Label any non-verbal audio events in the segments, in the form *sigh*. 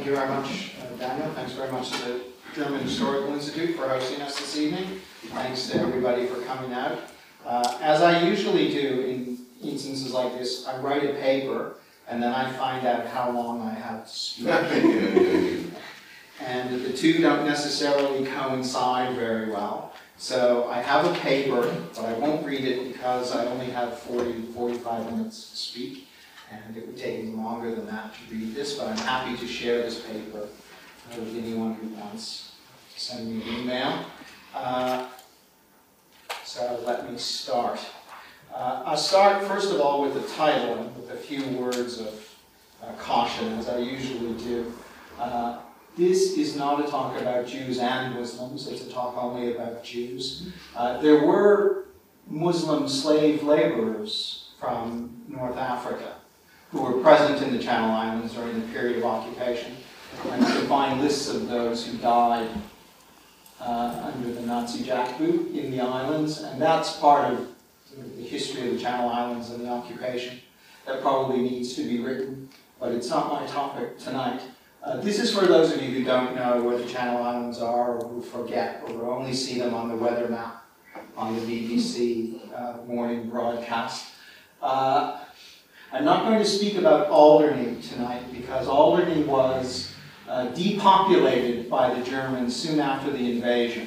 Thank you very much, uh, Daniel. Thanks very much to the German Historical Institute for hosting us this evening. Thanks to everybody for coming out. Uh, as I usually do in instances like this, I write a paper and then I find out how long I have to speak. *laughs* and the two don't necessarily coincide very well. So I have a paper, but I won't read it because I only have 40, 45 minutes to speak. And it would take me longer than that to read this, but I'm happy to share this paper with anyone who wants to send me an email. Uh, so let me start. Uh, I'll start first of all with the title and with a few words of uh, caution, as I usually do. Uh, this is not a talk about Jews and Muslims, it's a talk only about Jews. Uh, there were Muslim slave laborers from North Africa who were present in the Channel Islands during the period of occupation. And you can find lists of those who died uh, under the Nazi jackboot in the islands, and that's part of the history of the Channel Islands and the occupation that probably needs to be written, but it's not my topic tonight. Uh, this is for those of you who don't know where the Channel Islands are, or who forget, or who only see them on the weather map on the BBC uh, morning broadcast. Uh, I'm not going to speak about Alderney tonight because Alderney was uh, depopulated by the Germans soon after the invasion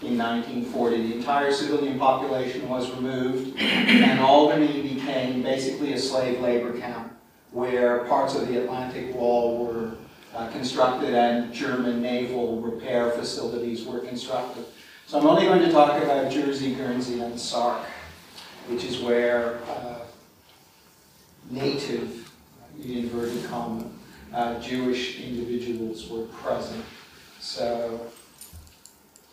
in 1940. The entire civilian population was removed and Alderney became basically a slave labor camp where parts of the Atlantic Wall were uh, constructed and German naval repair facilities were constructed. So I'm only going to talk about Jersey, Guernsey, and Sark, which is where uh, native, in inverted comma, uh, Jewish individuals were present. So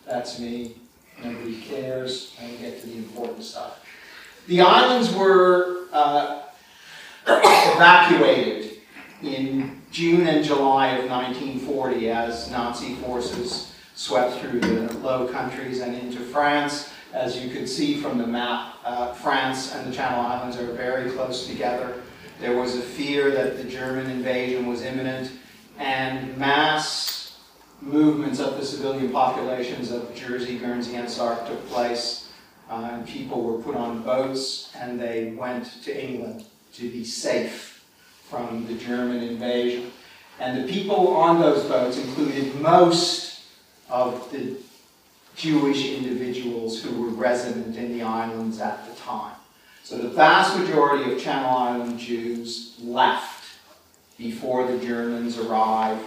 that's me. Nobody cares. I get to the important stuff. The islands were uh, *coughs* evacuated in June and July of 1940 as Nazi forces swept through the Low Countries and into France. As you could see from the map, uh, France and the Channel Islands are very close together. There was a fear that the German invasion was imminent, and mass movements of the civilian populations of Jersey, Guernsey, and Sark took place. Uh, and people were put on boats, and they went to England to be safe from the German invasion. And the people on those boats included most of the Jewish individuals who were resident in the islands at the time. So the vast majority of Channel Island Jews left before the Germans arrived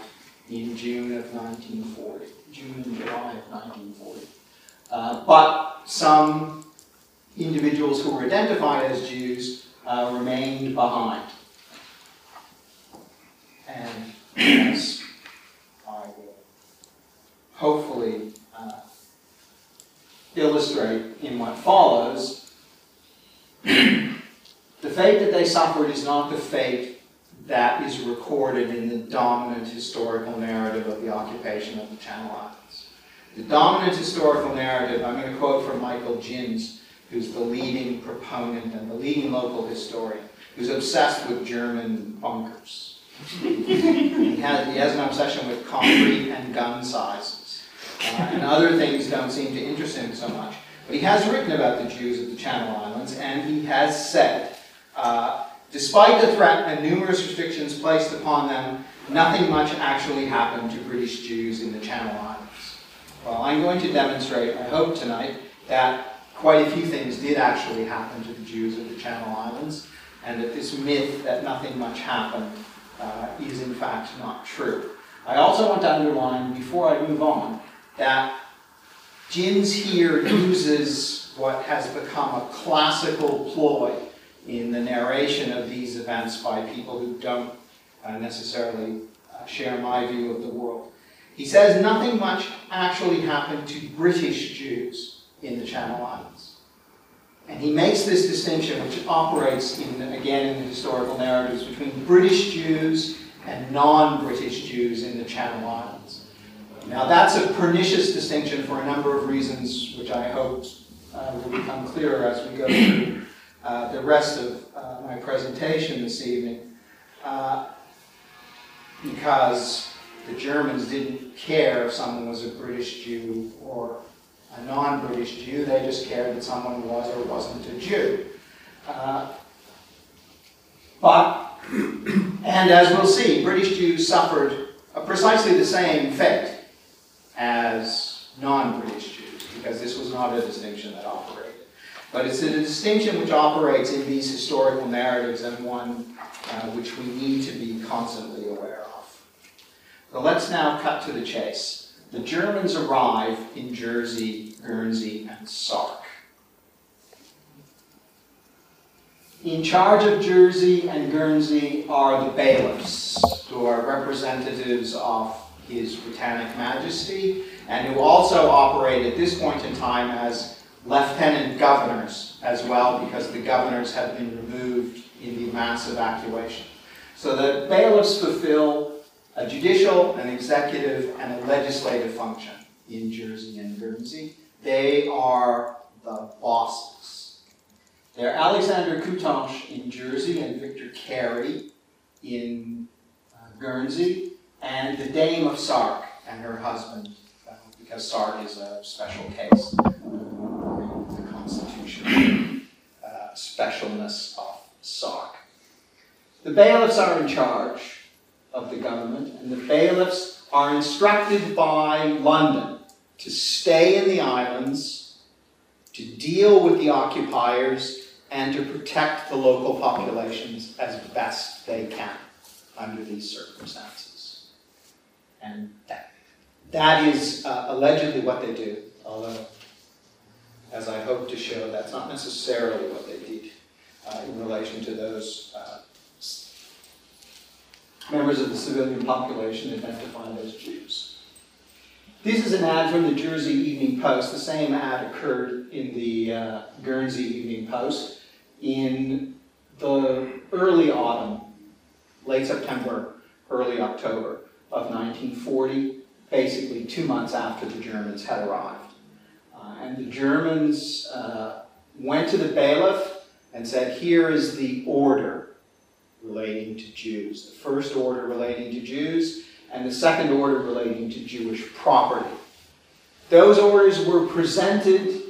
in June of 1940, June and July of 1940. Uh, but some individuals who were identified as Jews uh, remained behind. And I will hopefully uh, illustrate in what follows, the fate that they suffered is not the fate that is recorded in the dominant historical narrative of the occupation of the Channel Islands. The dominant historical narrative, I'm going to quote from Michael Ginns, who's the leading proponent and the leading local historian, who's obsessed with German bunkers. he, has, he has an obsession with concrete and gun sizes. Uh, and other things don't seem to interest him so much. But he has written about the Jews of the Channel Islands, and he has said, uh, despite the threat and numerous restrictions placed upon them, nothing much actually happened to British Jews in the Channel Islands. Well, I'm going to demonstrate, I hope tonight, that quite a few things did actually happen to the Jews of the Channel Islands, and that this myth that nothing much happened uh, is in fact not true. I also want to underline, before I move on, that Ginns here uses what has become a classical ploy in the narration of these events by people who don't uh, necessarily uh, share my view of the world. He says nothing much actually happened to British Jews in the Channel Islands. And he makes this distinction, which operates in, again in the historical narratives, between British Jews and non-British Jews in the Channel Islands. Now that's a pernicious distinction for a number of reasons, which I hope uh, will become clearer as we go through uh, the rest of uh, my presentation this evening. Uh, because the Germans didn't care if someone was a British Jew or a non-British Jew, they just cared that someone was or wasn't a Jew. Uh, but, *clears throat* and as we'll see, British Jews suffered precisely the same fate as non-British Jews, because this was not a distinction that operated. But it's a distinction which operates in these historical narratives and one uh, which we need to be constantly aware of. But let's now cut to the chase. The Germans arrive in Jersey, Guernsey, and Sark. In charge of Jersey and Guernsey are the bailiffs, who are representatives of His Britannic Majesty, and who also operate at this point in time as lieutenant governors as well, because the governors have been removed in the mass evacuation. So the bailiffs fulfill a judicial, an executive, and a legislative function in Jersey and Guernsey. They are the bosses. They're Alexander Coutanche in Jersey and Victor Carey in uh, Guernsey, and the Dame of Sark and her husband, uh, because Sark is a special case the Constitution, uh, specialness of Sark. The bailiffs are in charge of the government, and the bailiffs are instructed by London to stay in the islands, to deal with the occupiers, and to protect the local populations as best they can under these circumstances. And that, that is uh, allegedly what they do, although, as I hope to show, that's not necessarily what they did uh, in relation to those uh, members of the civilian population identified as Jews. This is an ad from the Jersey Evening Post. The same ad occurred in the uh, Guernsey Evening Post in the early autumn, late September, early October of 1940, basically two months after the Germans had arrived. Uh, and the Germans uh, went to the bailiff and said, Here is the order relating to Jews. The first order relating to Jews, and the second order relating to Jewish property. Those orders were presented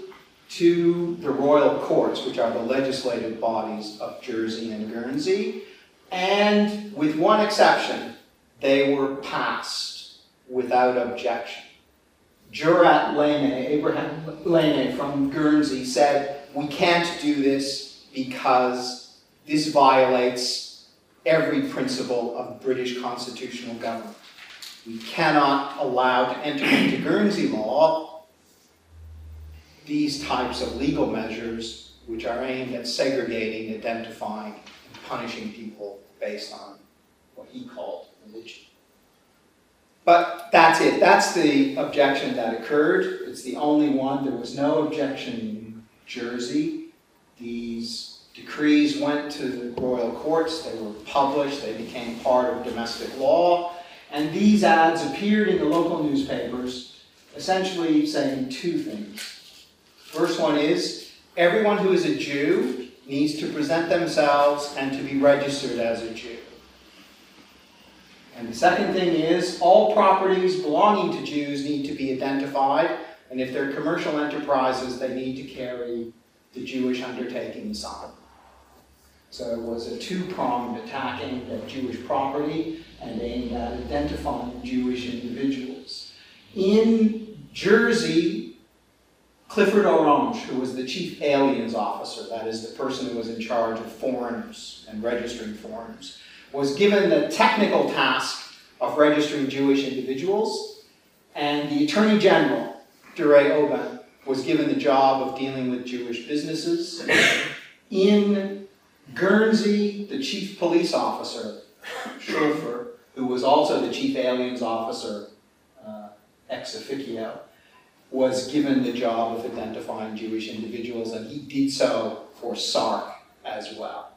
to the royal courts, which are the legislative bodies of Jersey and Guernsey, and with one exception, they were passed without objection. Jurat Lainé, Abraham Lainé from Guernsey, said, We can't do this because this violates every principle of British constitutional government. We cannot allow to enter into Guernsey law these types of legal measures which are aimed at segregating, identifying, and punishing people based on what he called. But that's it. That's the objection that occurred. It's the only one. There was no objection in Jersey. These Decrees went to the royal courts, they were published, they became part of domestic law, and these ads appeared in the local newspapers, essentially saying two things. First one is everyone who is a Jew needs to present themselves and to be registered as a Jew. And the second thing is all properties belonging to Jews need to be identified, and if they're commercial enterprises, they need to carry the Jewish undertaking sign. So it was a two-pronged attack aimed at Jewish property and aimed at identifying Jewish individuals. In Jersey, Clifford Orange, who was the chief aliens officer, that is the person who was in charge of foreigners and registering foreigners, was given the technical task of registering Jewish individuals, and the Attorney General, Duret Aubin, was given the job of dealing with Jewish businesses. In Guernsey, the chief police officer, Sculpher, who was also the chief aliens officer uh, ex officio, was given the job of identifying Jewish individuals, and he did so for Sark as well.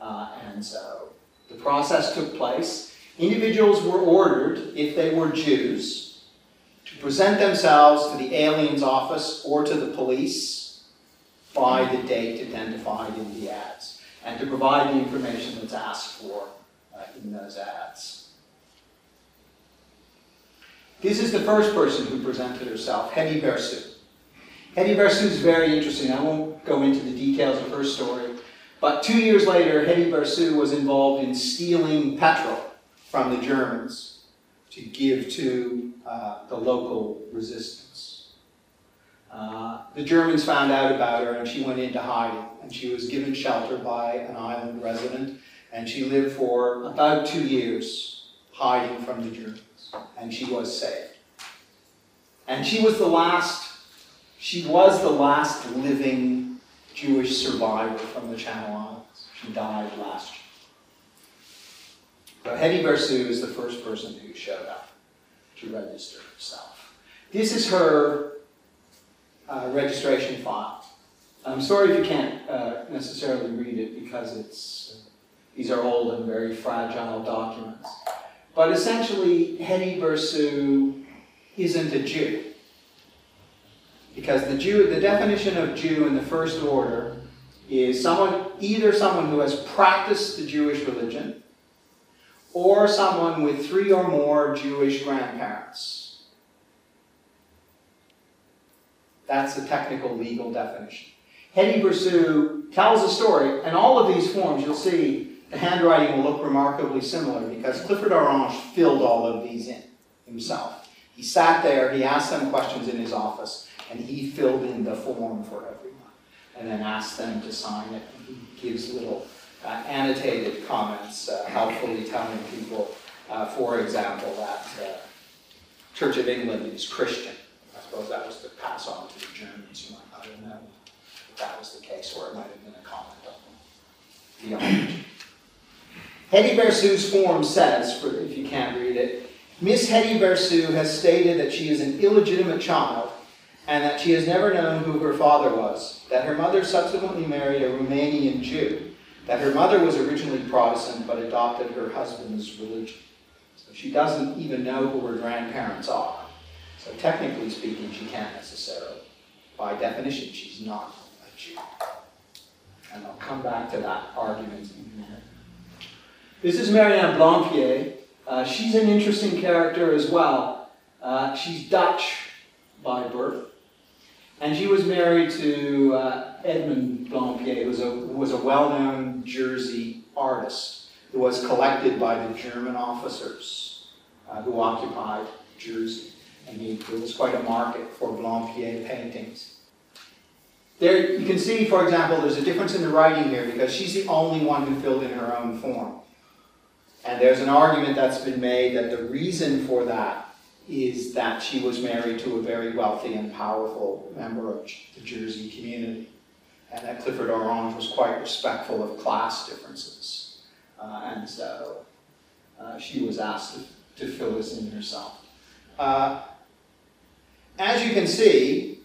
Uh, and so the process took place. Individuals were ordered, if they were Jews, to present themselves to the aliens office or to the police by the date identified in the ads and to provide the information that's asked for uh, in those ads. This is the first person who presented herself, Hetty Bercu. Hetty Bercu is very interesting. I won't go into the details of her story, but two years later, Hetty Bercu was involved in stealing petrol from the Germans to give to uh, the local resistance. Uh, the Germans found out about her and she went into hiding and she was given shelter by an island resident and she lived for about two years hiding from the Germans and she was saved. And she was the last, she was the last living Jewish survivor from the Channel Islands. She died last year. So Hetty Bercu is the first person who showed up to register herself. This is her uh, registration file. I'm sorry if you can't uh, necessarily read it because it's these are old and very fragile documents. But essentially, Hetty Bercu isn't a Jew. Because the Jew, the definition of Jew in the first order is someone, either someone who has practiced the Jewish religion, or someone with three or more Jewish grandparents. That's the technical legal definition. Hetty Bercu tells a story, and all of these forms, you'll see, the handwriting will look remarkably similar because Clifford Orange filled all of these in himself. He sat there, he asked them questions in his office, and he filled in the form for everyone, and then asked them to sign it. And he gives little uh, annotated comments, uh, helpfully telling people, uh, for example, that uh, Church of England is Christian. I suppose that was to pass on to the Germans. You might not have known if that was the case, or it might have been a comment on theology. Hetty Bercu's form says, for, if you can't read it, Miss Hetty Bercu has stated that she is an illegitimate child and that she has never known who her father was, that her mother subsequently married a Romanian Jew, that her mother was originally Protestant but adopted her husband's religion. So she doesn't even know who her grandparents are. So technically speaking, she can't necessarily. By definition, she's not a Jew. And I'll come back to that argument in a minute. This is Marianne Blampied. Uh, she's an interesting character as well. Uh, she's Dutch by birth, and she was married to uh, Edmund Blampied, who was a, who was a well-known Jersey artist who was collected by the German officers uh, who occupied Jersey. And there was quite a market for Blampied paintings. There, you can see, for example, there's a difference in the writing here because she's the only one who filled in her own form. And there's an argument that's been made that the reason for that is that she was married to a very wealthy and powerful member of the Jersey community, and that Clifford Orange was quite respectful of class differences. Uh, and so uh, she was asked to, to, fill this in herself. Uh, as you can see,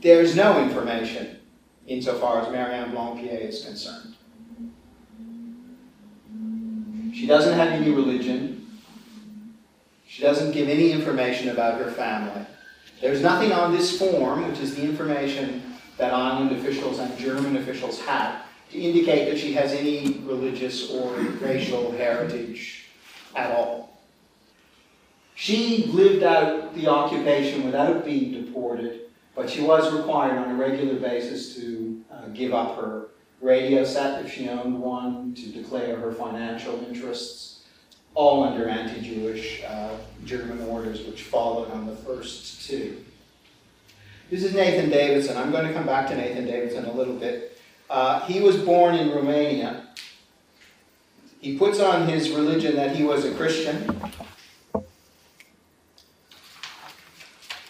there's no information insofar as Marianne Blampied is concerned. She doesn't have any religion. She doesn't give any information about her family. There's nothing on this form, which is the information that island officials and German officials had, to indicate that she has any religious or racial heritage at all. She lived out the occupation without being deported, but she was required on a regular basis to uh, give up her radio set if she owned one, to declare her financial interests, all under anti-Jewish uh, German orders which followed on the first two. This is Nathan Davidson. I'm going to come back to Nathan Davidson a little bit. Uh, he was born in Romania. He puts on his religion that he was a Christian.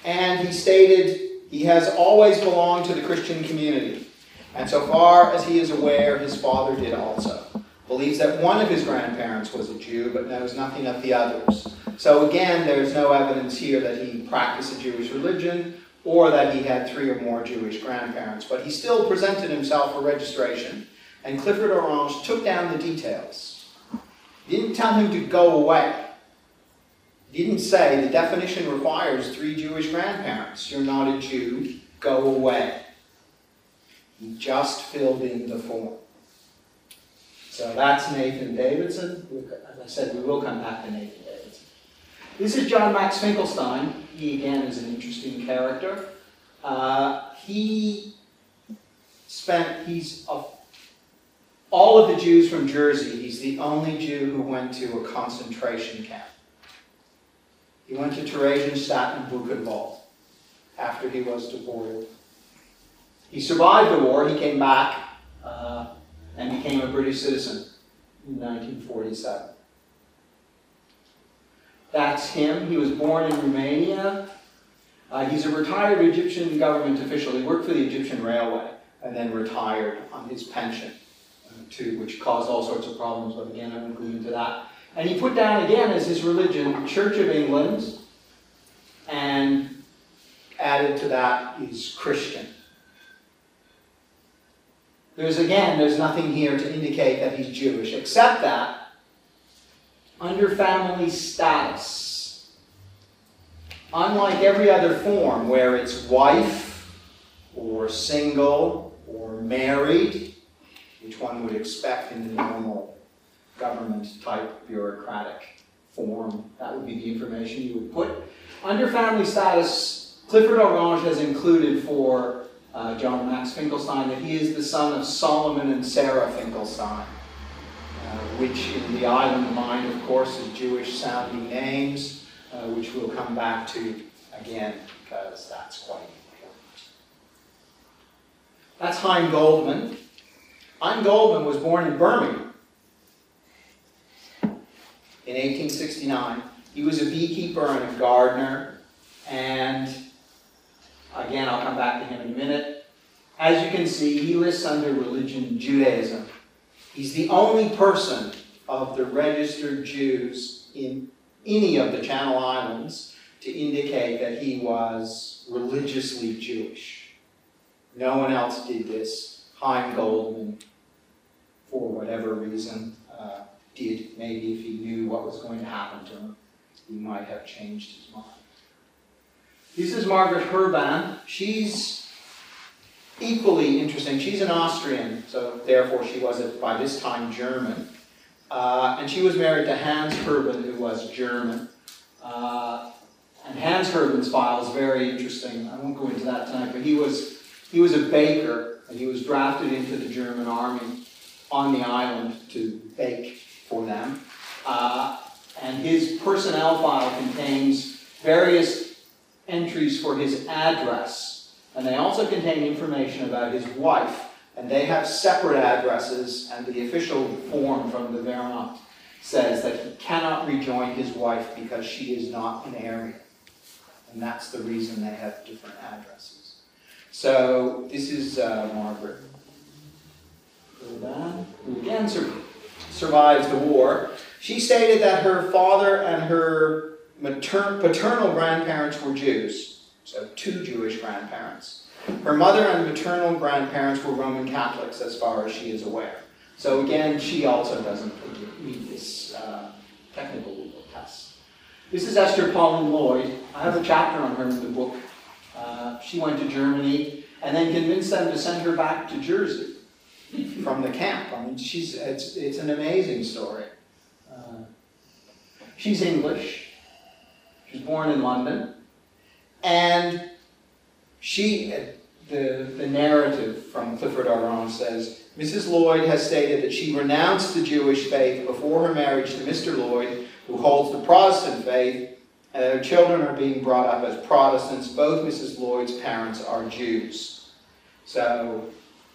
And he stated he has always belonged to the Christian community. And so far as he is aware, his father did also. Believes that one of his grandparents was a Jew, but knows nothing of the others. So again, there's no evidence here that he practiced a Jewish religion or that he had three or more Jewish grandparents. But he still presented himself for registration, and Clifford Orange took down the details. He didn't tell him to go away. He didn't say the definition requires three Jewish grandparents. You're not a Jew, go away. He just filled in the form. So that's Nathan Davidson. As I said, we will come back to Nathan Davidson. This is John Max Finkelstein. He again is an interesting character. Uh, he spent, he's of all of the Jews from Jersey, he's the only Jew who went to a concentration camp. He went to Theresienstadt and Buchenwald after he was deported. He survived the war, he came back uh, and became a British citizen in 1947. That's him. He was born in Romania. Uh, he's a retired Egyptian government official. He worked for the Egyptian Railway and then retired on his pension, uh, too, which caused all sorts of problems, but again, I won't go into that. And he put down again as his religion Church of England, and added to that is Christian. There's again, there's nothing here to indicate that he's Jewish, except that under family status, unlike every other form where it's wife or single or married, which one would expect in the normal government type bureaucratic form, that would be the information you would put. Under family status, Clifford Orange has included for uh, John Max Finkelstein that he is the son of Solomon and Sarah Finkelstein, uh, which in the island mind, of course, is Jewish sounding names, uh, which we'll come back to again because that's quite important. That's Hein Goldman. Hein Goldman was born in Birmingham in 1869. He was a beekeeper and a gardener, and Again, I'll come back to him in a minute. As you can see, he lists under religion Judaism. He's the only person of the registered Jews in any of the Channel Islands to indicate that he was religiously Jewish. No one else did this. Hein Goldman, for whatever reason, uh, did. Maybe if he knew what was going to happen to him, he might have changed his mind. This is Margaret Herban. She's equally interesting. She's an Austrian, so therefore she was by this time German. Uh, and she was married to Hans Herban, who was German. Uh, and Hans Herban's file is very interesting. I won't go into that tonight, but he was he was a baker, and he was drafted into the German army on the island to bake for them. Uh, and his personnel file contains various entries for his address, and they also contain information about his wife, and they have separate addresses, and the official form from the Wehrmacht says that he cannot rejoin his wife because she is not an Aryan. And that's the reason they have different addresses. So this is uh, Margaret who again sur- survives the war. She stated that her father and her mater- paternal grandparents were Jews, so two Jewish grandparents. Her mother and maternal grandparents were Roman Catholics, as far as she is aware. So again, she also doesn't meet this uh, technical legal test. This is Esther Pauline Lloyd. I have a chapter on her in the book. Uh, she went to Germany and then convinced them to send her back to Jersey from the camp. I mean, she's, it's, it's an amazing story. Uh, she's English. She was born in London. And she, uh, the, the narrative from Clifford Orange says, Mrs. Lloyd has stated that she renounced the Jewish faith before her marriage to Mr. Lloyd, who holds the Protestant faith, and their children are being brought up as Protestants. Both Mrs. Lloyd's parents are Jews. So,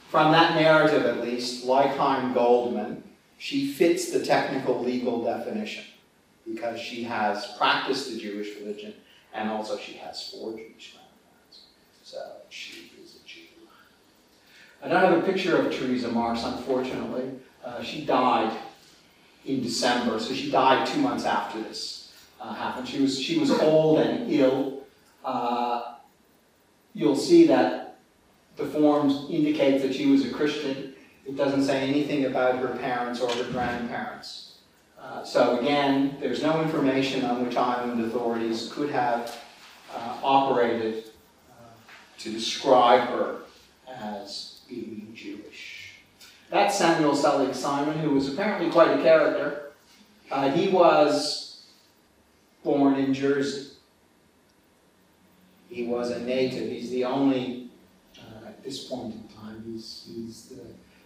from that narrative at least, like Hein Goldman, she fits the technical legal definition because she has practiced the Jewish religion and also she has four Jewish grandparents. So she is a Jew. I don't have a picture of Teresa Marks, unfortunately. Uh, she died in December, so she died two months after this uh, happened. She was, she was old and ill. Uh, you'll see that the forms indicate that she was a Christian. It doesn't say anything about her parents or her grandparents. Uh, so again, there's no information on which island authorities could have uh, operated uh, to describe her as being Jewish. That's Samuel Selig Simon, who was apparently quite a character. Uh, he was born in Jersey. He was a native. He's the only, uh, at this point in time, he's, he's the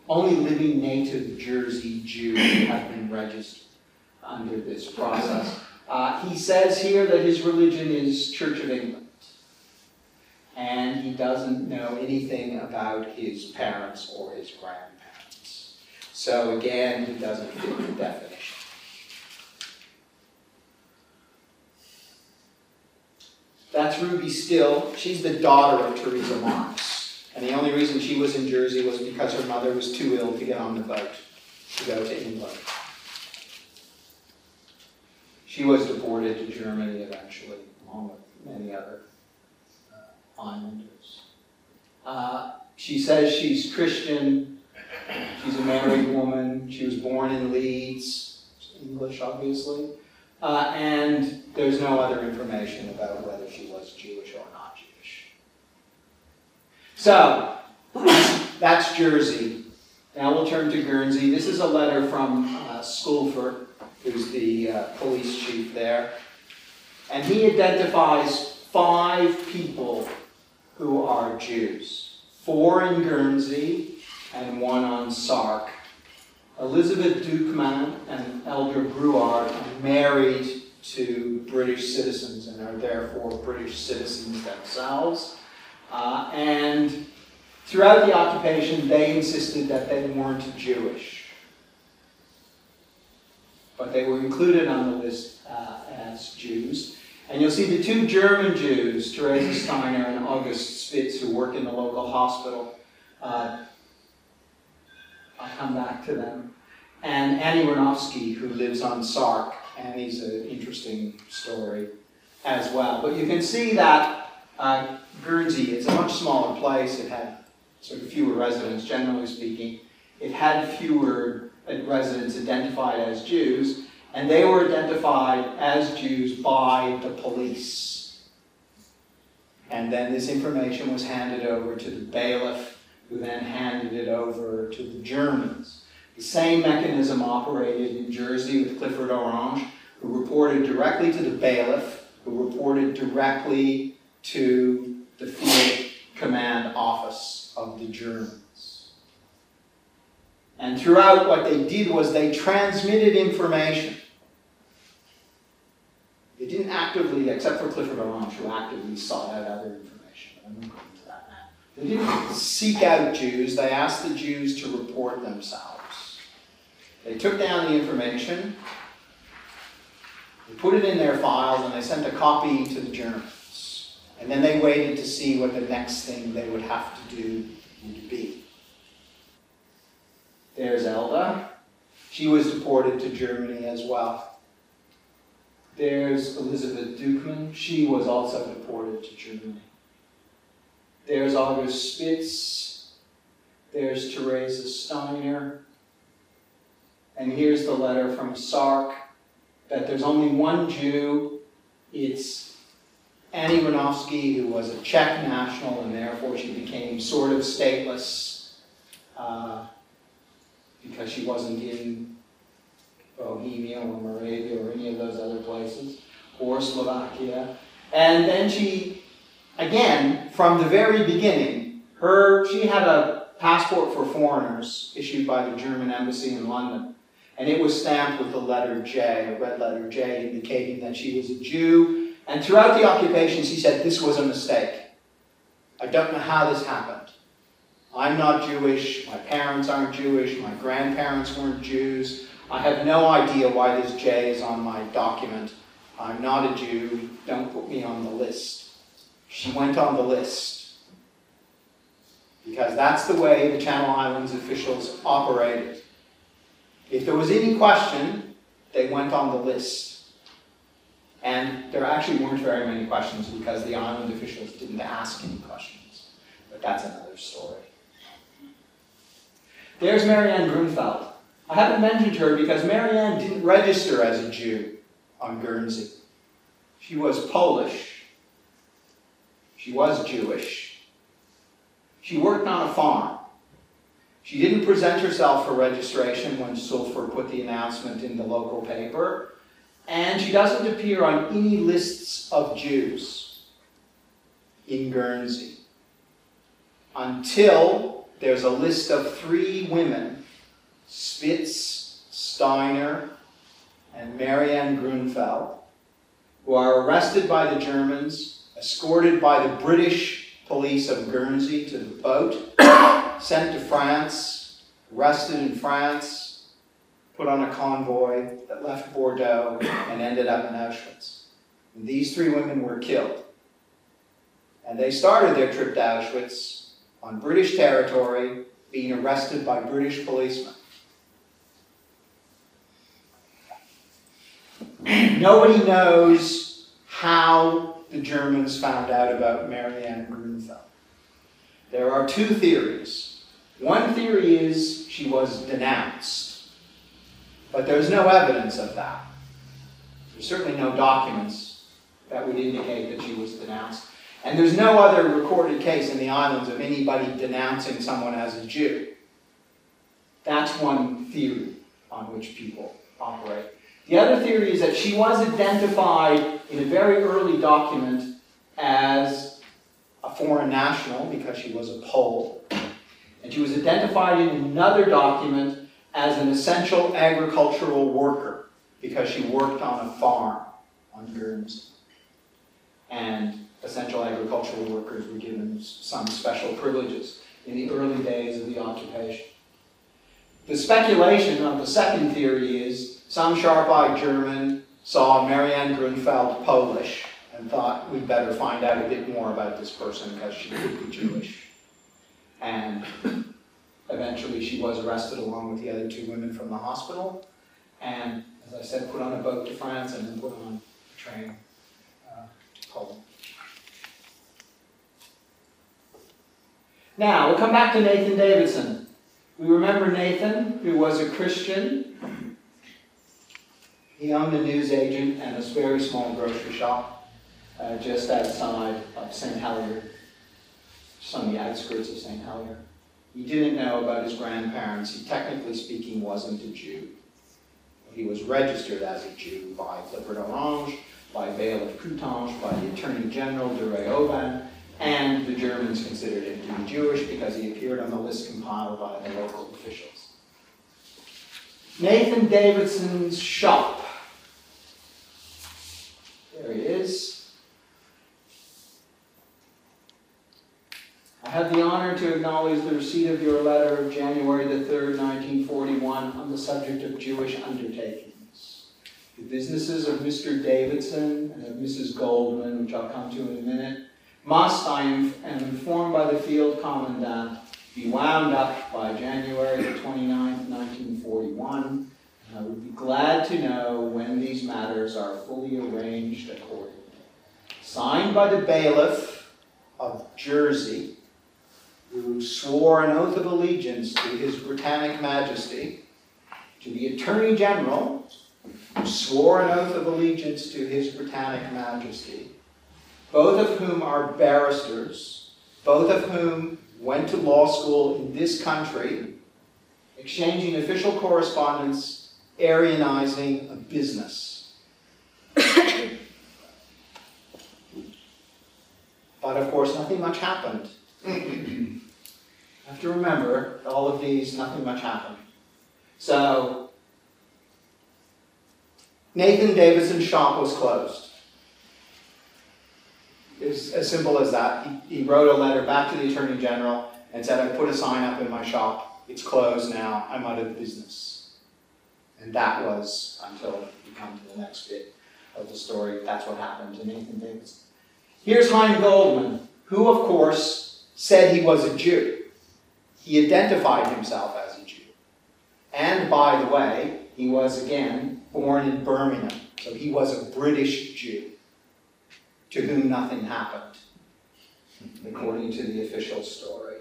only living native Jersey Jew to have been registered under this process. Uh, he says here that his religion is Church of England. And he doesn't know anything about his parents or his grandparents. So again, he doesn't fit the definition. That's Ruby Still. She's the daughter of Teresa Marks. And the only reason she was in Jersey was because her mother was too ill to get on the boat to go to England. She was deported to Germany eventually, along with many other uh, islanders. Uh, she says she's Christian. She's a married woman. She was born in Leeds, English, obviously. Uh, and there's no other information about whether she was Jewish or not Jewish. So, that's Jersey. Now we'll turn to Guernsey. This is a letter from uh, Sculpher, who's the uh, police chief there. And he identifies five people who are Jews four in Guernsey and one on Sark. Elizabeth Duquemin and Elda Brouard are married to British citizens and are therefore British citizens themselves. Uh, and throughout the occupation, they insisted that they weren't Jewish. But they were included on the list uh, as Jews. And you'll see the two German Jews, Teresa Steiner and August Spitz, who work in the local hospital. Uh, I'll come back to them. And Annie Wranowsky, who lives on Sark. Annie's an interesting story as well. But you can see that uh, Guernsey is a much smaller place. It had sort of fewer residents, generally speaking. It had fewer Uh, residents identified as Jews, and they were identified as Jews by the police. And then this information was handed over to the bailiff, who then handed it over to the Germans. The same mechanism operated in Jersey with Clifford Orange, who reported directly to the bailiff, who reported directly to the field command office of the Germans. And throughout, what they did was they transmitted information. They didn't actively, except for Clifford Orange, who actively sought out other information. I won't go into that now. They didn't seek out Jews, they asked the Jews to report themselves. They took down the information, they put it in their files, and they sent a copy to the Germans. And then they waited to see what the next thing they would have to do would be. There's Elda. She was deported to Germany as well. There's Elizabeth Duquemin. She was also deported to Germany. There's August Spitz. There's Teresa Steiner. And here's the letter from Sark that there's only one Jew. It's Annie Wranowsky, who was a Czech national, and therefore she became sort of stateless uh, because she wasn't in Bohemia or Moravia or any of those other places, or Slovakia. And then she, again, from the very beginning, her she had a passport for foreigners issued by the German embassy in London. And it was stamped with the letter J, a red letter J, indicating that she was a Jew and throughout the occupation, she said, This was a mistake. I don't know how this happened. I'm not Jewish. My parents aren't Jewish. My grandparents weren't Jews. I have no idea why this J is on my document. I'm not a Jew. Don't put me on the list. She went on the list. Because that's the way the Channel Islands officials operated. If there was any question, they went on the list. And there actually weren't very many questions because the island officials didn't ask any questions. But that's another story. There's Marianne Grunfeld. I haven't mentioned her because Marianne didn't register as a Jew on Guernsey. She was Polish. She was Jewish. She worked on a farm. She didn't present herself for registration when Sculpher put the announcement in the local paper. And she doesn't appear on any lists of Jews in Guernsey until there's a list of three women Spitz, Steiner, and Marianne Grunfeld, who are arrested by the Germans, escorted by the British police of Guernsey to the boat, *coughs* sent to France, arrested in France, put on a convoy that left Bordeaux and ended up in Auschwitz. And these three women were killed. And they started their trip to Auschwitz on British territory, being arrested by British policemen. *clears throat* Nobody knows how the Germans found out about Marianne Grunfeld. There are two theories. One theory is she was denounced, but there's no evidence of that. There's certainly no documents that would indicate that she was denounced. And there's no other recorded case in the islands of anybody denouncing someone as a Jew. That's one theory on which people operate. The other theory is that she was identified in a very early document as a foreign national because she was a Pole. And she was identified in another document as an essential agricultural worker because she worked on a farm on Guernsey. And essential agricultural workers were given some special privileges in the early days of the occupation. The speculation of the second theory is some sharp-eyed German saw Marianne Grunfeld Polish and thought we'd better find out a bit more about this person because she could be Jewish. And eventually she was arrested along with the other two women from the hospital and, as I said, put on a boat to France and then put on a train uh, to Poland. Now, we'll come back to Nathan Davidson. We remember Nathan, who was a Christian. He owned a newsagent and a very small grocery shop uh, just outside of St. Helier, just on the outskirts of St. Helier. He didn't know about his grandparents. He, technically speaking, wasn't a Jew. He was registered as a Jew by Clifford Orange, by Bailiff Coutanche, by the Attorney General Duret Aubin, and the Germans considered him to be Jewish because he appeared on the list compiled by the local officials. Nathan Davidson's shop. There he is. I have the honor to acknowledge the receipt of your letter of January the 3rd, 1941, on the subject of Jewish undertakings. The businesses of Mr. Davidson and of Mrs. Goldman, which I'll come to in a minute, must, I am informed by the field commandant, be wound up by January 29, 1941. And I would be glad to know when these matters are fully arranged accordingly. Signed by the bailiff of Jersey, who swore an oath of allegiance to His Britannic Majesty, to the Attorney General, who swore an oath of allegiance to His Britannic Majesty, both of whom are barristers, both of whom went to law school in this country, exchanging official correspondence, Aryanizing a business. *coughs* but of course, nothing much happened. you have to remember, all of these, nothing much happened. So, Nathan Davidson's shop was closed. Was as simple as that. He, he wrote a letter back to the Attorney General and said, I put a sign up in my shop. It's closed now. I'm out of business. And that was until we come to the next bit of the story. That's what happened to Nathan Davis. Here's Hein Goldman, who, of course, said he was a Jew. He identified himself as a Jew. And by the way, he was again born in Birmingham, so he was a British Jew to whom nothing happened, according to the official story.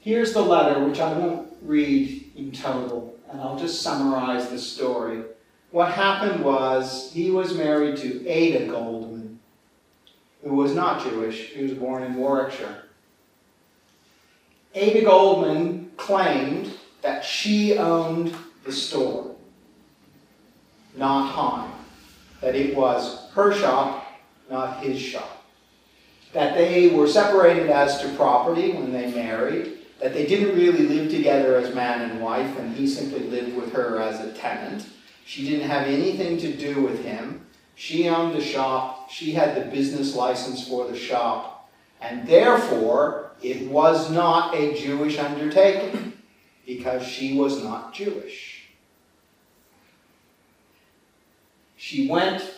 Here's the letter, which I won't read in total, and I'll just summarize the story. What happened was he was married to Ada Goldman, who was not Jewish. He was born in Warwickshire. Ada Goldman claimed that she owned the store not Heim. That it was her shop, not his shop. That they were separated as to property when they married. That they didn't really live together as man and wife, and he simply lived with her as a tenant. She didn't have anything to do with him. She owned the shop, she had the business license for the shop, and therefore it was not a Jewish undertaking because she was not Jewish. She went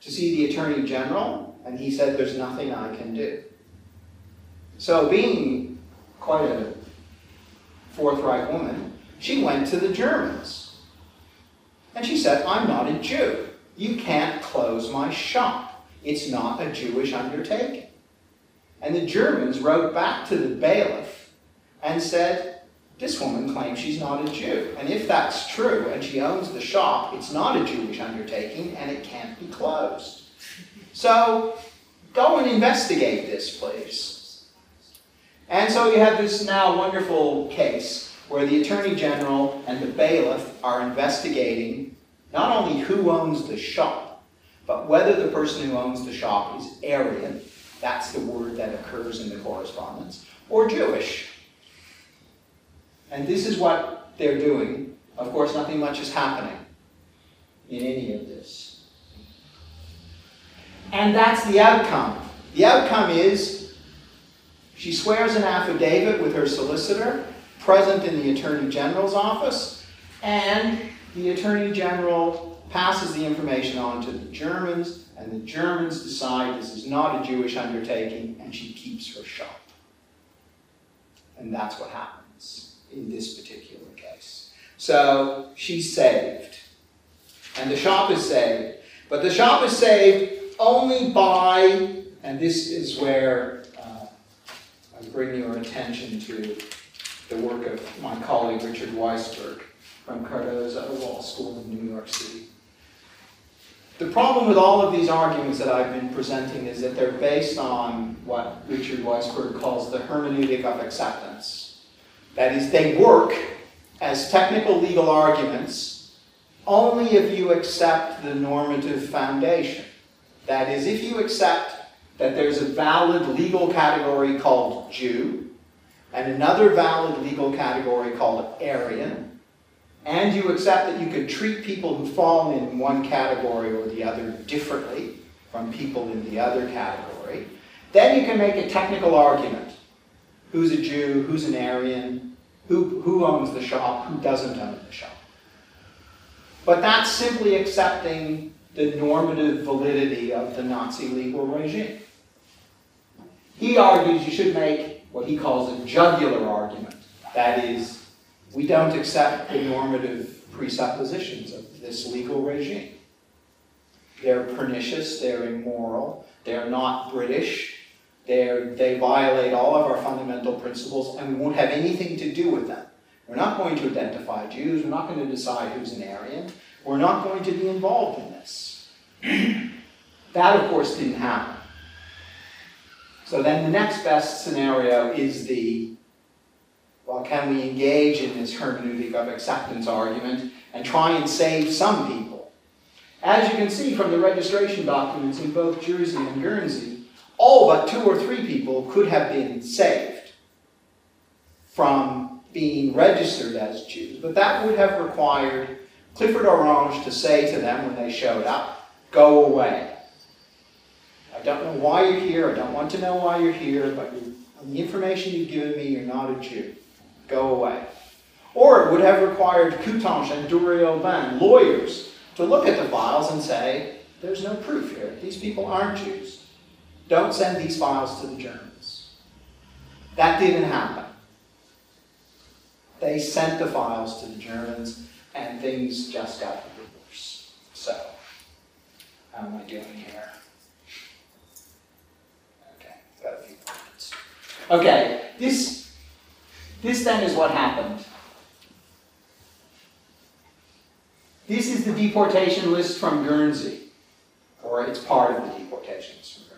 to see the Attorney General, and he said, There's nothing I can do. So, being quite a forthright woman, she went to the Germans. And she said, I'm not a Jew. You can't close my shop. It's not a Jewish undertaking. And the Germans wrote back to the bailiff and said, This woman claims she's not a Jew. And if that's true and she owns the shop, it's not a Jewish undertaking and it can't be closed. So go and investigate this, please. And so you have this now wonderful case where the Attorney General and the bailiff are investigating not only who owns the shop, but whether the person who owns the shop is Aryan, that's the word that occurs in the correspondence, or Jewish. And this is what they're doing. Of course, nothing much is happening in any of this. And that's the outcome. The outcome is she swears an affidavit with her solicitor, present in the Attorney General's office, and the Attorney General passes the information on to the Germans, and the Germans decide this is not a Jewish undertaking, and she keeps her shop. And that's what happens in this particular case. So she's saved, and the shop is saved, but the shop is saved only by, and this is where uh, I bring your attention to the work of my colleague Richard Weisberg from Cardozo Law School in New York City. The problem with all of these arguments that I've been presenting is that they're based on what Richard Weisberg calls the hermeneutic of acceptance. That is, they work as technical legal arguments only if you accept the normative foundation. That is, if you accept that there's a valid legal category called Jew, and another valid legal category called Aryan, and you accept that you could treat people who fall in one category or the other differently from people in the other category, then you can make a technical argument. Who's a Jew? Who's an Aryan? Who, who owns the shop? Who doesn't own the shop? But that's simply accepting the normative validity of the Nazi legal regime. He argues you should make what he calls a jugular argument. That is, we don't accept the normative presuppositions of this legal regime. They're pernicious, they're immoral, they're not British, they're, they violate all of our fundamental principles, and we won't have anything to do with them. We're not going to identify Jews, we're not going to decide who's an Aryan, we're not going to be involved in this. *clears throat* that, of course, didn't happen. So then the next best scenario is the well, can we engage in this hermeneutic of acceptance argument and try and save some people? As you can see from the registration documents in both Jersey and Guernsey, all but two or three people could have been saved from being registered as Jews, but that would have required Clifford Orange to say to them when they showed up, go away. I don't know why you're here, I don't want to know why you're here, but the information you've given me, you're not a Jew go away. Or it would have required Coutanche and Duret Aubin, lawyers, to look at the files and say, there's no proof here. These people aren't Jews. Don't send these files to the Germans. That didn't happen. They sent the files to the Germans, and things just got worse. So, how am I doing here? Okay, got a few minutes. Okay, this this then is what happened. This is the deportation list from Guernsey, or it's part of the deportation list from Guernsey.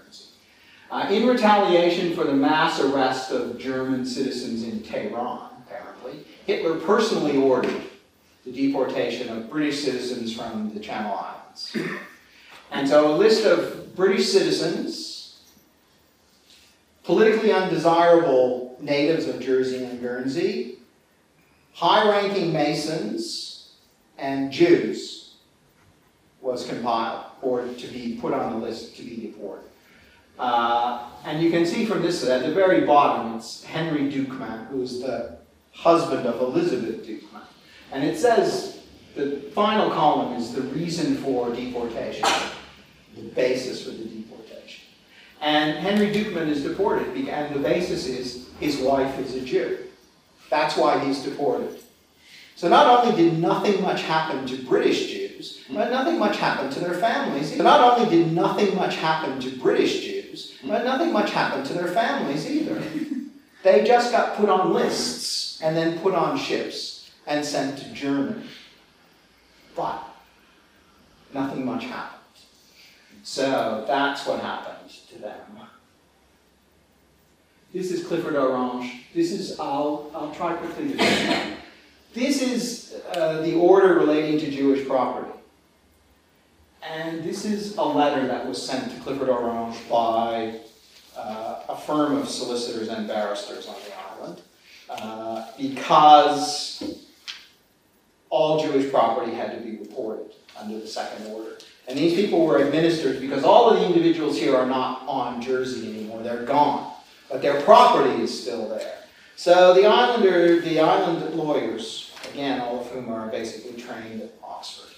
Uh, in retaliation for the mass arrest of German citizens in Tehran, apparently, Hitler personally ordered the deportation of British citizens from the Channel Islands. And so a list of British citizens, politically undesirable natives of Jersey and Guernsey, high-ranking Masons, and Jews was compiled or to be put on the list to be deported. Uh, and you can see from this, at the very bottom, it's Henry Duquemin, who's the husband of Elizabeth Duquemin. And it says, the final column is the reason for deportation, the basis for the deportation. And Henry Duquemin is deported, and the basis is his wife is a Jew. That's why he's deported. So not only did nothing much happen to British Jews, but nothing much happened to their families. So not only did nothing much happen to British Jews, but nothing much happened to their families either. *laughs* They just got put on lists and then put on ships and sent to Germany. But nothing much happened. So that's what happened to them. This is Clifford Orange. This is, I'll, I'll try quickly to. This is uh, the order relating to Jewish property. And this is a letter that was sent to Clifford Orange by uh, a firm of solicitors and barristers on the island uh, because all Jewish property had to be reported under the second order. And these people were administered because all of the individuals here are not on Jersey anymore, they're gone. But their property is still there. So the islander, the island lawyers, again, all of whom are basically trained at Oxford,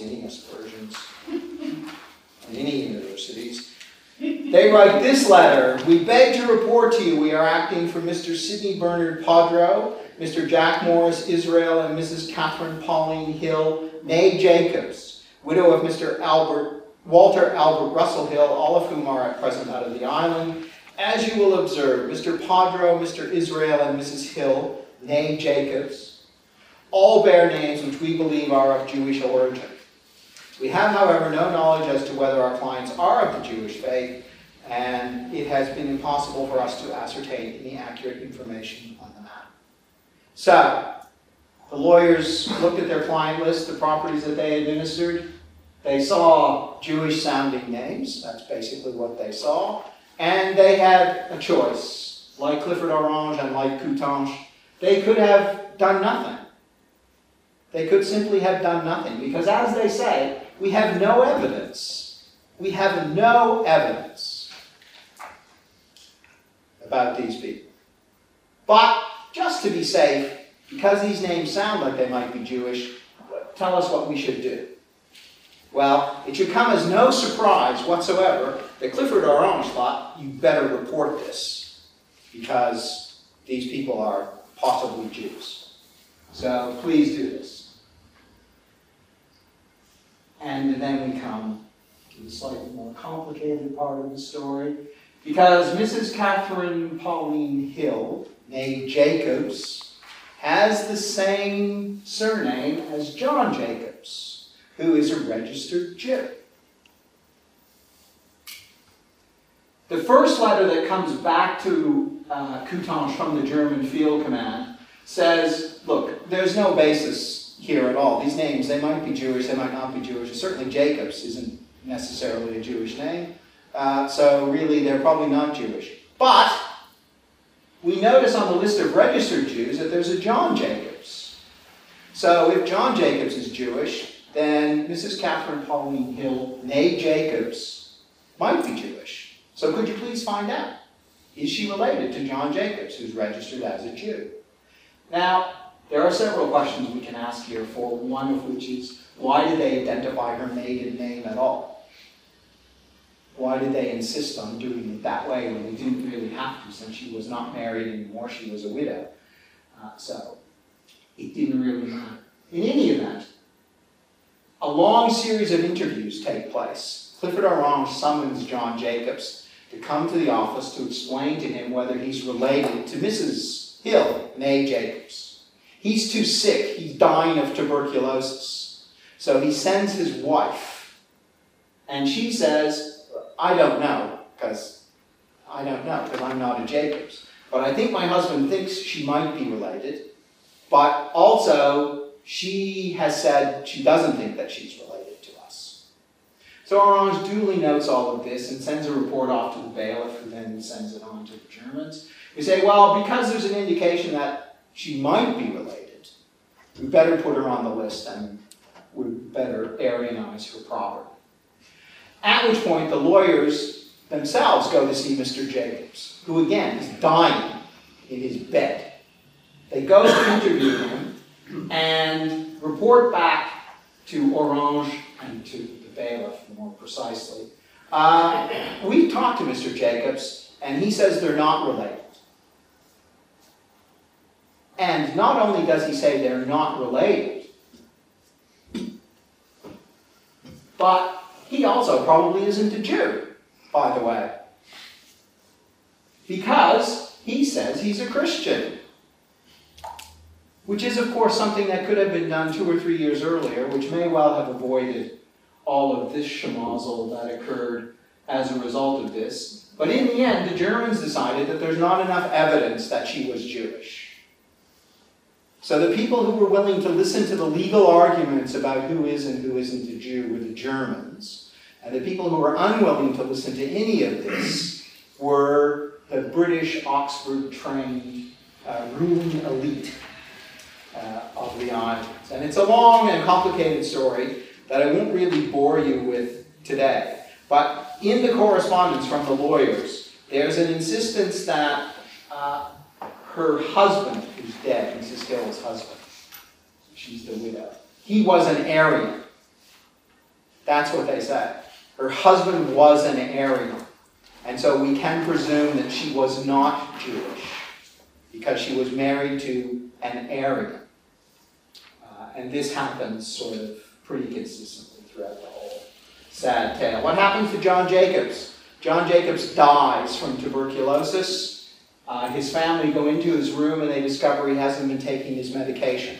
any aspersions in any universities, they write this letter. We beg to report to you we are acting for Mr. Sidney Bernard Podro, Mr. Jack Morris Israel, and Mrs. Catherine Pauline Hill, née Jacobs, widow of Mr. Albert Walter Albert Russell Hill, all of whom are at present out of the island. As you will observe, Mr. Podro, Mr. Israel, and Mrs. Hill, née Jacobs, all bear names which we believe are of Jewish origin. We have, however, no knowledge as to whether our clients are of the Jewish faith, and it has been impossible for us to ascertain any accurate information on the matter. So, the lawyers looked at their client list, the properties that they administered. They saw Jewish sounding names, that's basically what they saw, and they had a choice. Like Clifford Orange and like Coutanche, they could have done nothing. They could simply have done nothing because, as they say, we have no evidence. We have no evidence about these people. But just to be safe, because these names sound like they might be Jewish, tell us what we should do. Well, it should come as no surprise whatsoever that Clifford Orange thought, you better report this, because these people are possibly Jews. So please do this. And then we come to the slightly more complicated part of the story, because Mrs. Catherine Pauline Hill, née Jacobs, has the same surname as John Jacobs, who is a registered Jew. The first letter that comes back to uh, Coutanche from the German Field Command says, look, there's no basis here at all. These names, they might be Jewish, they might not be Jewish. Certainly Jacobs isn't necessarily a Jewish name. Uh, so really, they're probably not Jewish. But we notice on the list of registered Jews that there's a John Jacobs. So if John Jacobs is Jewish, then Mrs. Catherine Pauline Hill, née Jacobs, might be Jewish. So could you please find out? Is she related to John Jacobs, who's registered as a Jew? Now, there are several questions we can ask here for, one of which is, why did they identify her maiden name at all? Why did they insist on doing it that way when they didn't really have to, since she was not married anymore, she was a widow? Uh, so, it didn't really matter. In any event, a long series of interviews take place. Clifford Orange summons John Jacobs to come to the office to explain to him whether he's related to Mrs. Hill, née Jacobs. He's too sick, he's dying of tuberculosis. So he sends his wife, and she says, I don't know, because I don't know, because I'm not a Jacobs. But I think my husband thinks she might be related, But also, she has said she doesn't think that she's related to us. So Orange duly notes all of this and sends a report off to the bailiff, who then sends it on to the Germans. We say, well, because there's an indication that she might be related, we better put her on the list and we better Aryanize her property. At which point, the lawyers themselves go to see Mr. Jacobs, who again is dying in his bed. They go to interview him and report back to Orange and to the bailiff more precisely. Uh, we talked to Mr. Jacobs, and he says they're not related. And not only does he say they're not related, but he also probably isn't a Jew, by the way. Because he says he's a Christian. Which is, of course, something that could have been done two or three years earlier, which may well have avoided all of this schmozzle that occurred as a result of this. But in the end, the Germans decided that there's not enough evidence that she was Jewish. So the people who were willing to listen to the legal arguments about who is and who isn't a Jew were the Germans. And the people who were unwilling to listen to any of this were the British Oxford trained uh, ruling elite uh, of the islands. And it's a long and complicated story that I won't really bore you with today. But in the correspondence from the lawyers, there's an insistence that uh, her husband, who's dead, Mrs. Hill's husband, she's the widow, he was an Aryan. That's what they said. Her husband was an Aryan. And so we can presume that she was not Jewish because she was married to an Aryan. Uh, and this happens sort of pretty consistently throughout the whole sad tale. What happens to John Jacobs? John Jacobs dies from tuberculosis. Uh, his family go into his room and they discover he hasn't been taking his medication.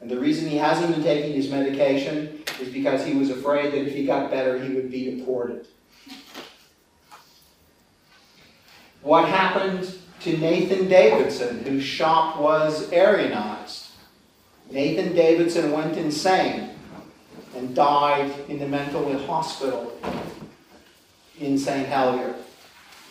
And the reason he hasn't been taking his medication is because he was afraid that if he got better, he would be deported. What happened to Nathan Davidson, whose shop was Aryanized? Nathan Davidson went insane and died in the mental hospital in St. Helier.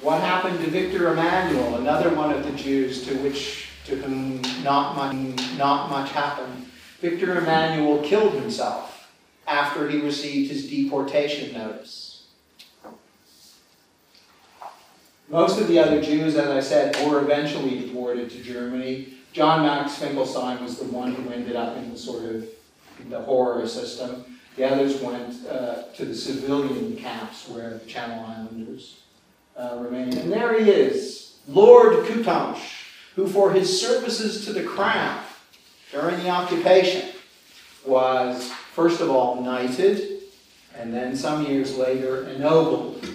What happened to Victor Emmanuel, another one of the Jews to which to whom not much, not much happened? Victor Emmanuel killed himself after he received his deportation notice. Most of the other Jews, as I said, were eventually deported to Germany. John Max Finkelstein was the one who ended up in the sort of the horror system. The others went uh, to the civilian camps where the Channel Islanders uh. And there he is, Lord Coutanche, who for his services to the crown during the occupation was, first of all, knighted, and then some years later, ennobled.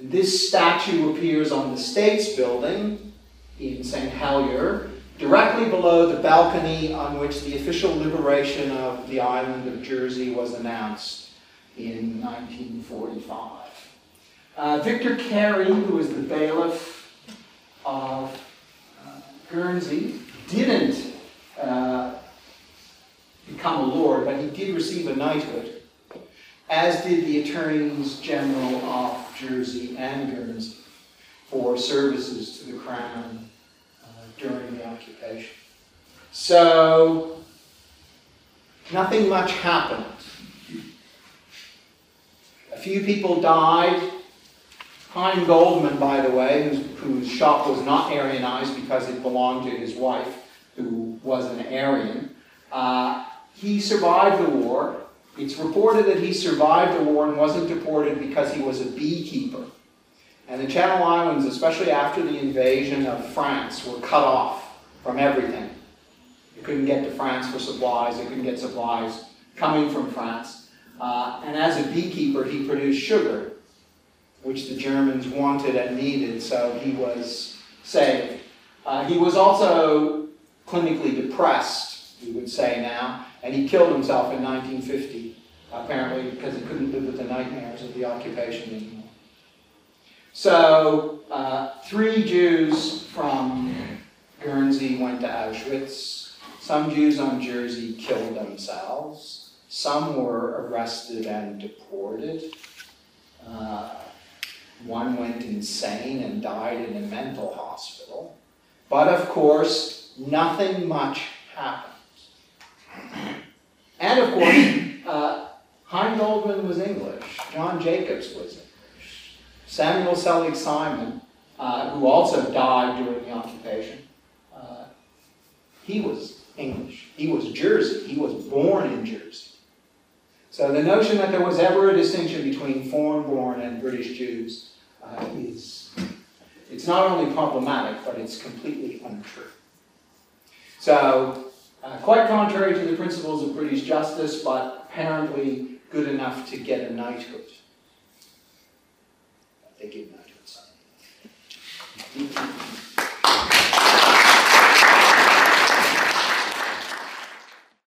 And this statue appears on the States building in St. Helier, directly below the balcony on which the official liberation of the island of Jersey was announced in 1945. Uh, Victor Carey, who was the bailiff of uh, Guernsey, didn't uh, become a lord, but he did receive a knighthood, as did the attorneys general of Jersey and Guernsey for services to the crown uh, during the occupation. So, nothing much happened. A few people died. Hein Goldman, by the way, whose, whose shop was not Aryanized because it belonged to his wife, who was an Aryan, uh, he survived the war. It's reported that he survived the war and wasn't deported because he was a beekeeper. And the Channel Islands, especially after the invasion of France, were cut off from everything. You couldn't get to France for supplies, you couldn't get supplies coming from France. Uh, and as a beekeeper, he produced sugar, which the Germans wanted and needed, so he was saved. Uh, he was also clinically depressed, we would say now, and he killed himself in 1950, apparently because he couldn't live with the nightmares of the occupation anymore. So, uh, three Jews from Guernsey went to Auschwitz. Some Jews on Jersey killed themselves. Some were arrested and deported. Uh, one went insane and died in a mental hospital. But of course, nothing much happened. And of course, *coughs* uh, Hein Goldman was English. John Jacobs was English. Samuel Selig Simon, uh, who also died during the occupation, uh, he was English. He was Jersey. He was born in Jersey. So the notion that there was ever a distinction between foreign-born and British Jews uh, is, it's not only problematic, but it's completely untrue. So, uh, quite contrary to the principles of British justice, but apparently good enough to get a knighthood. They give knighthoods.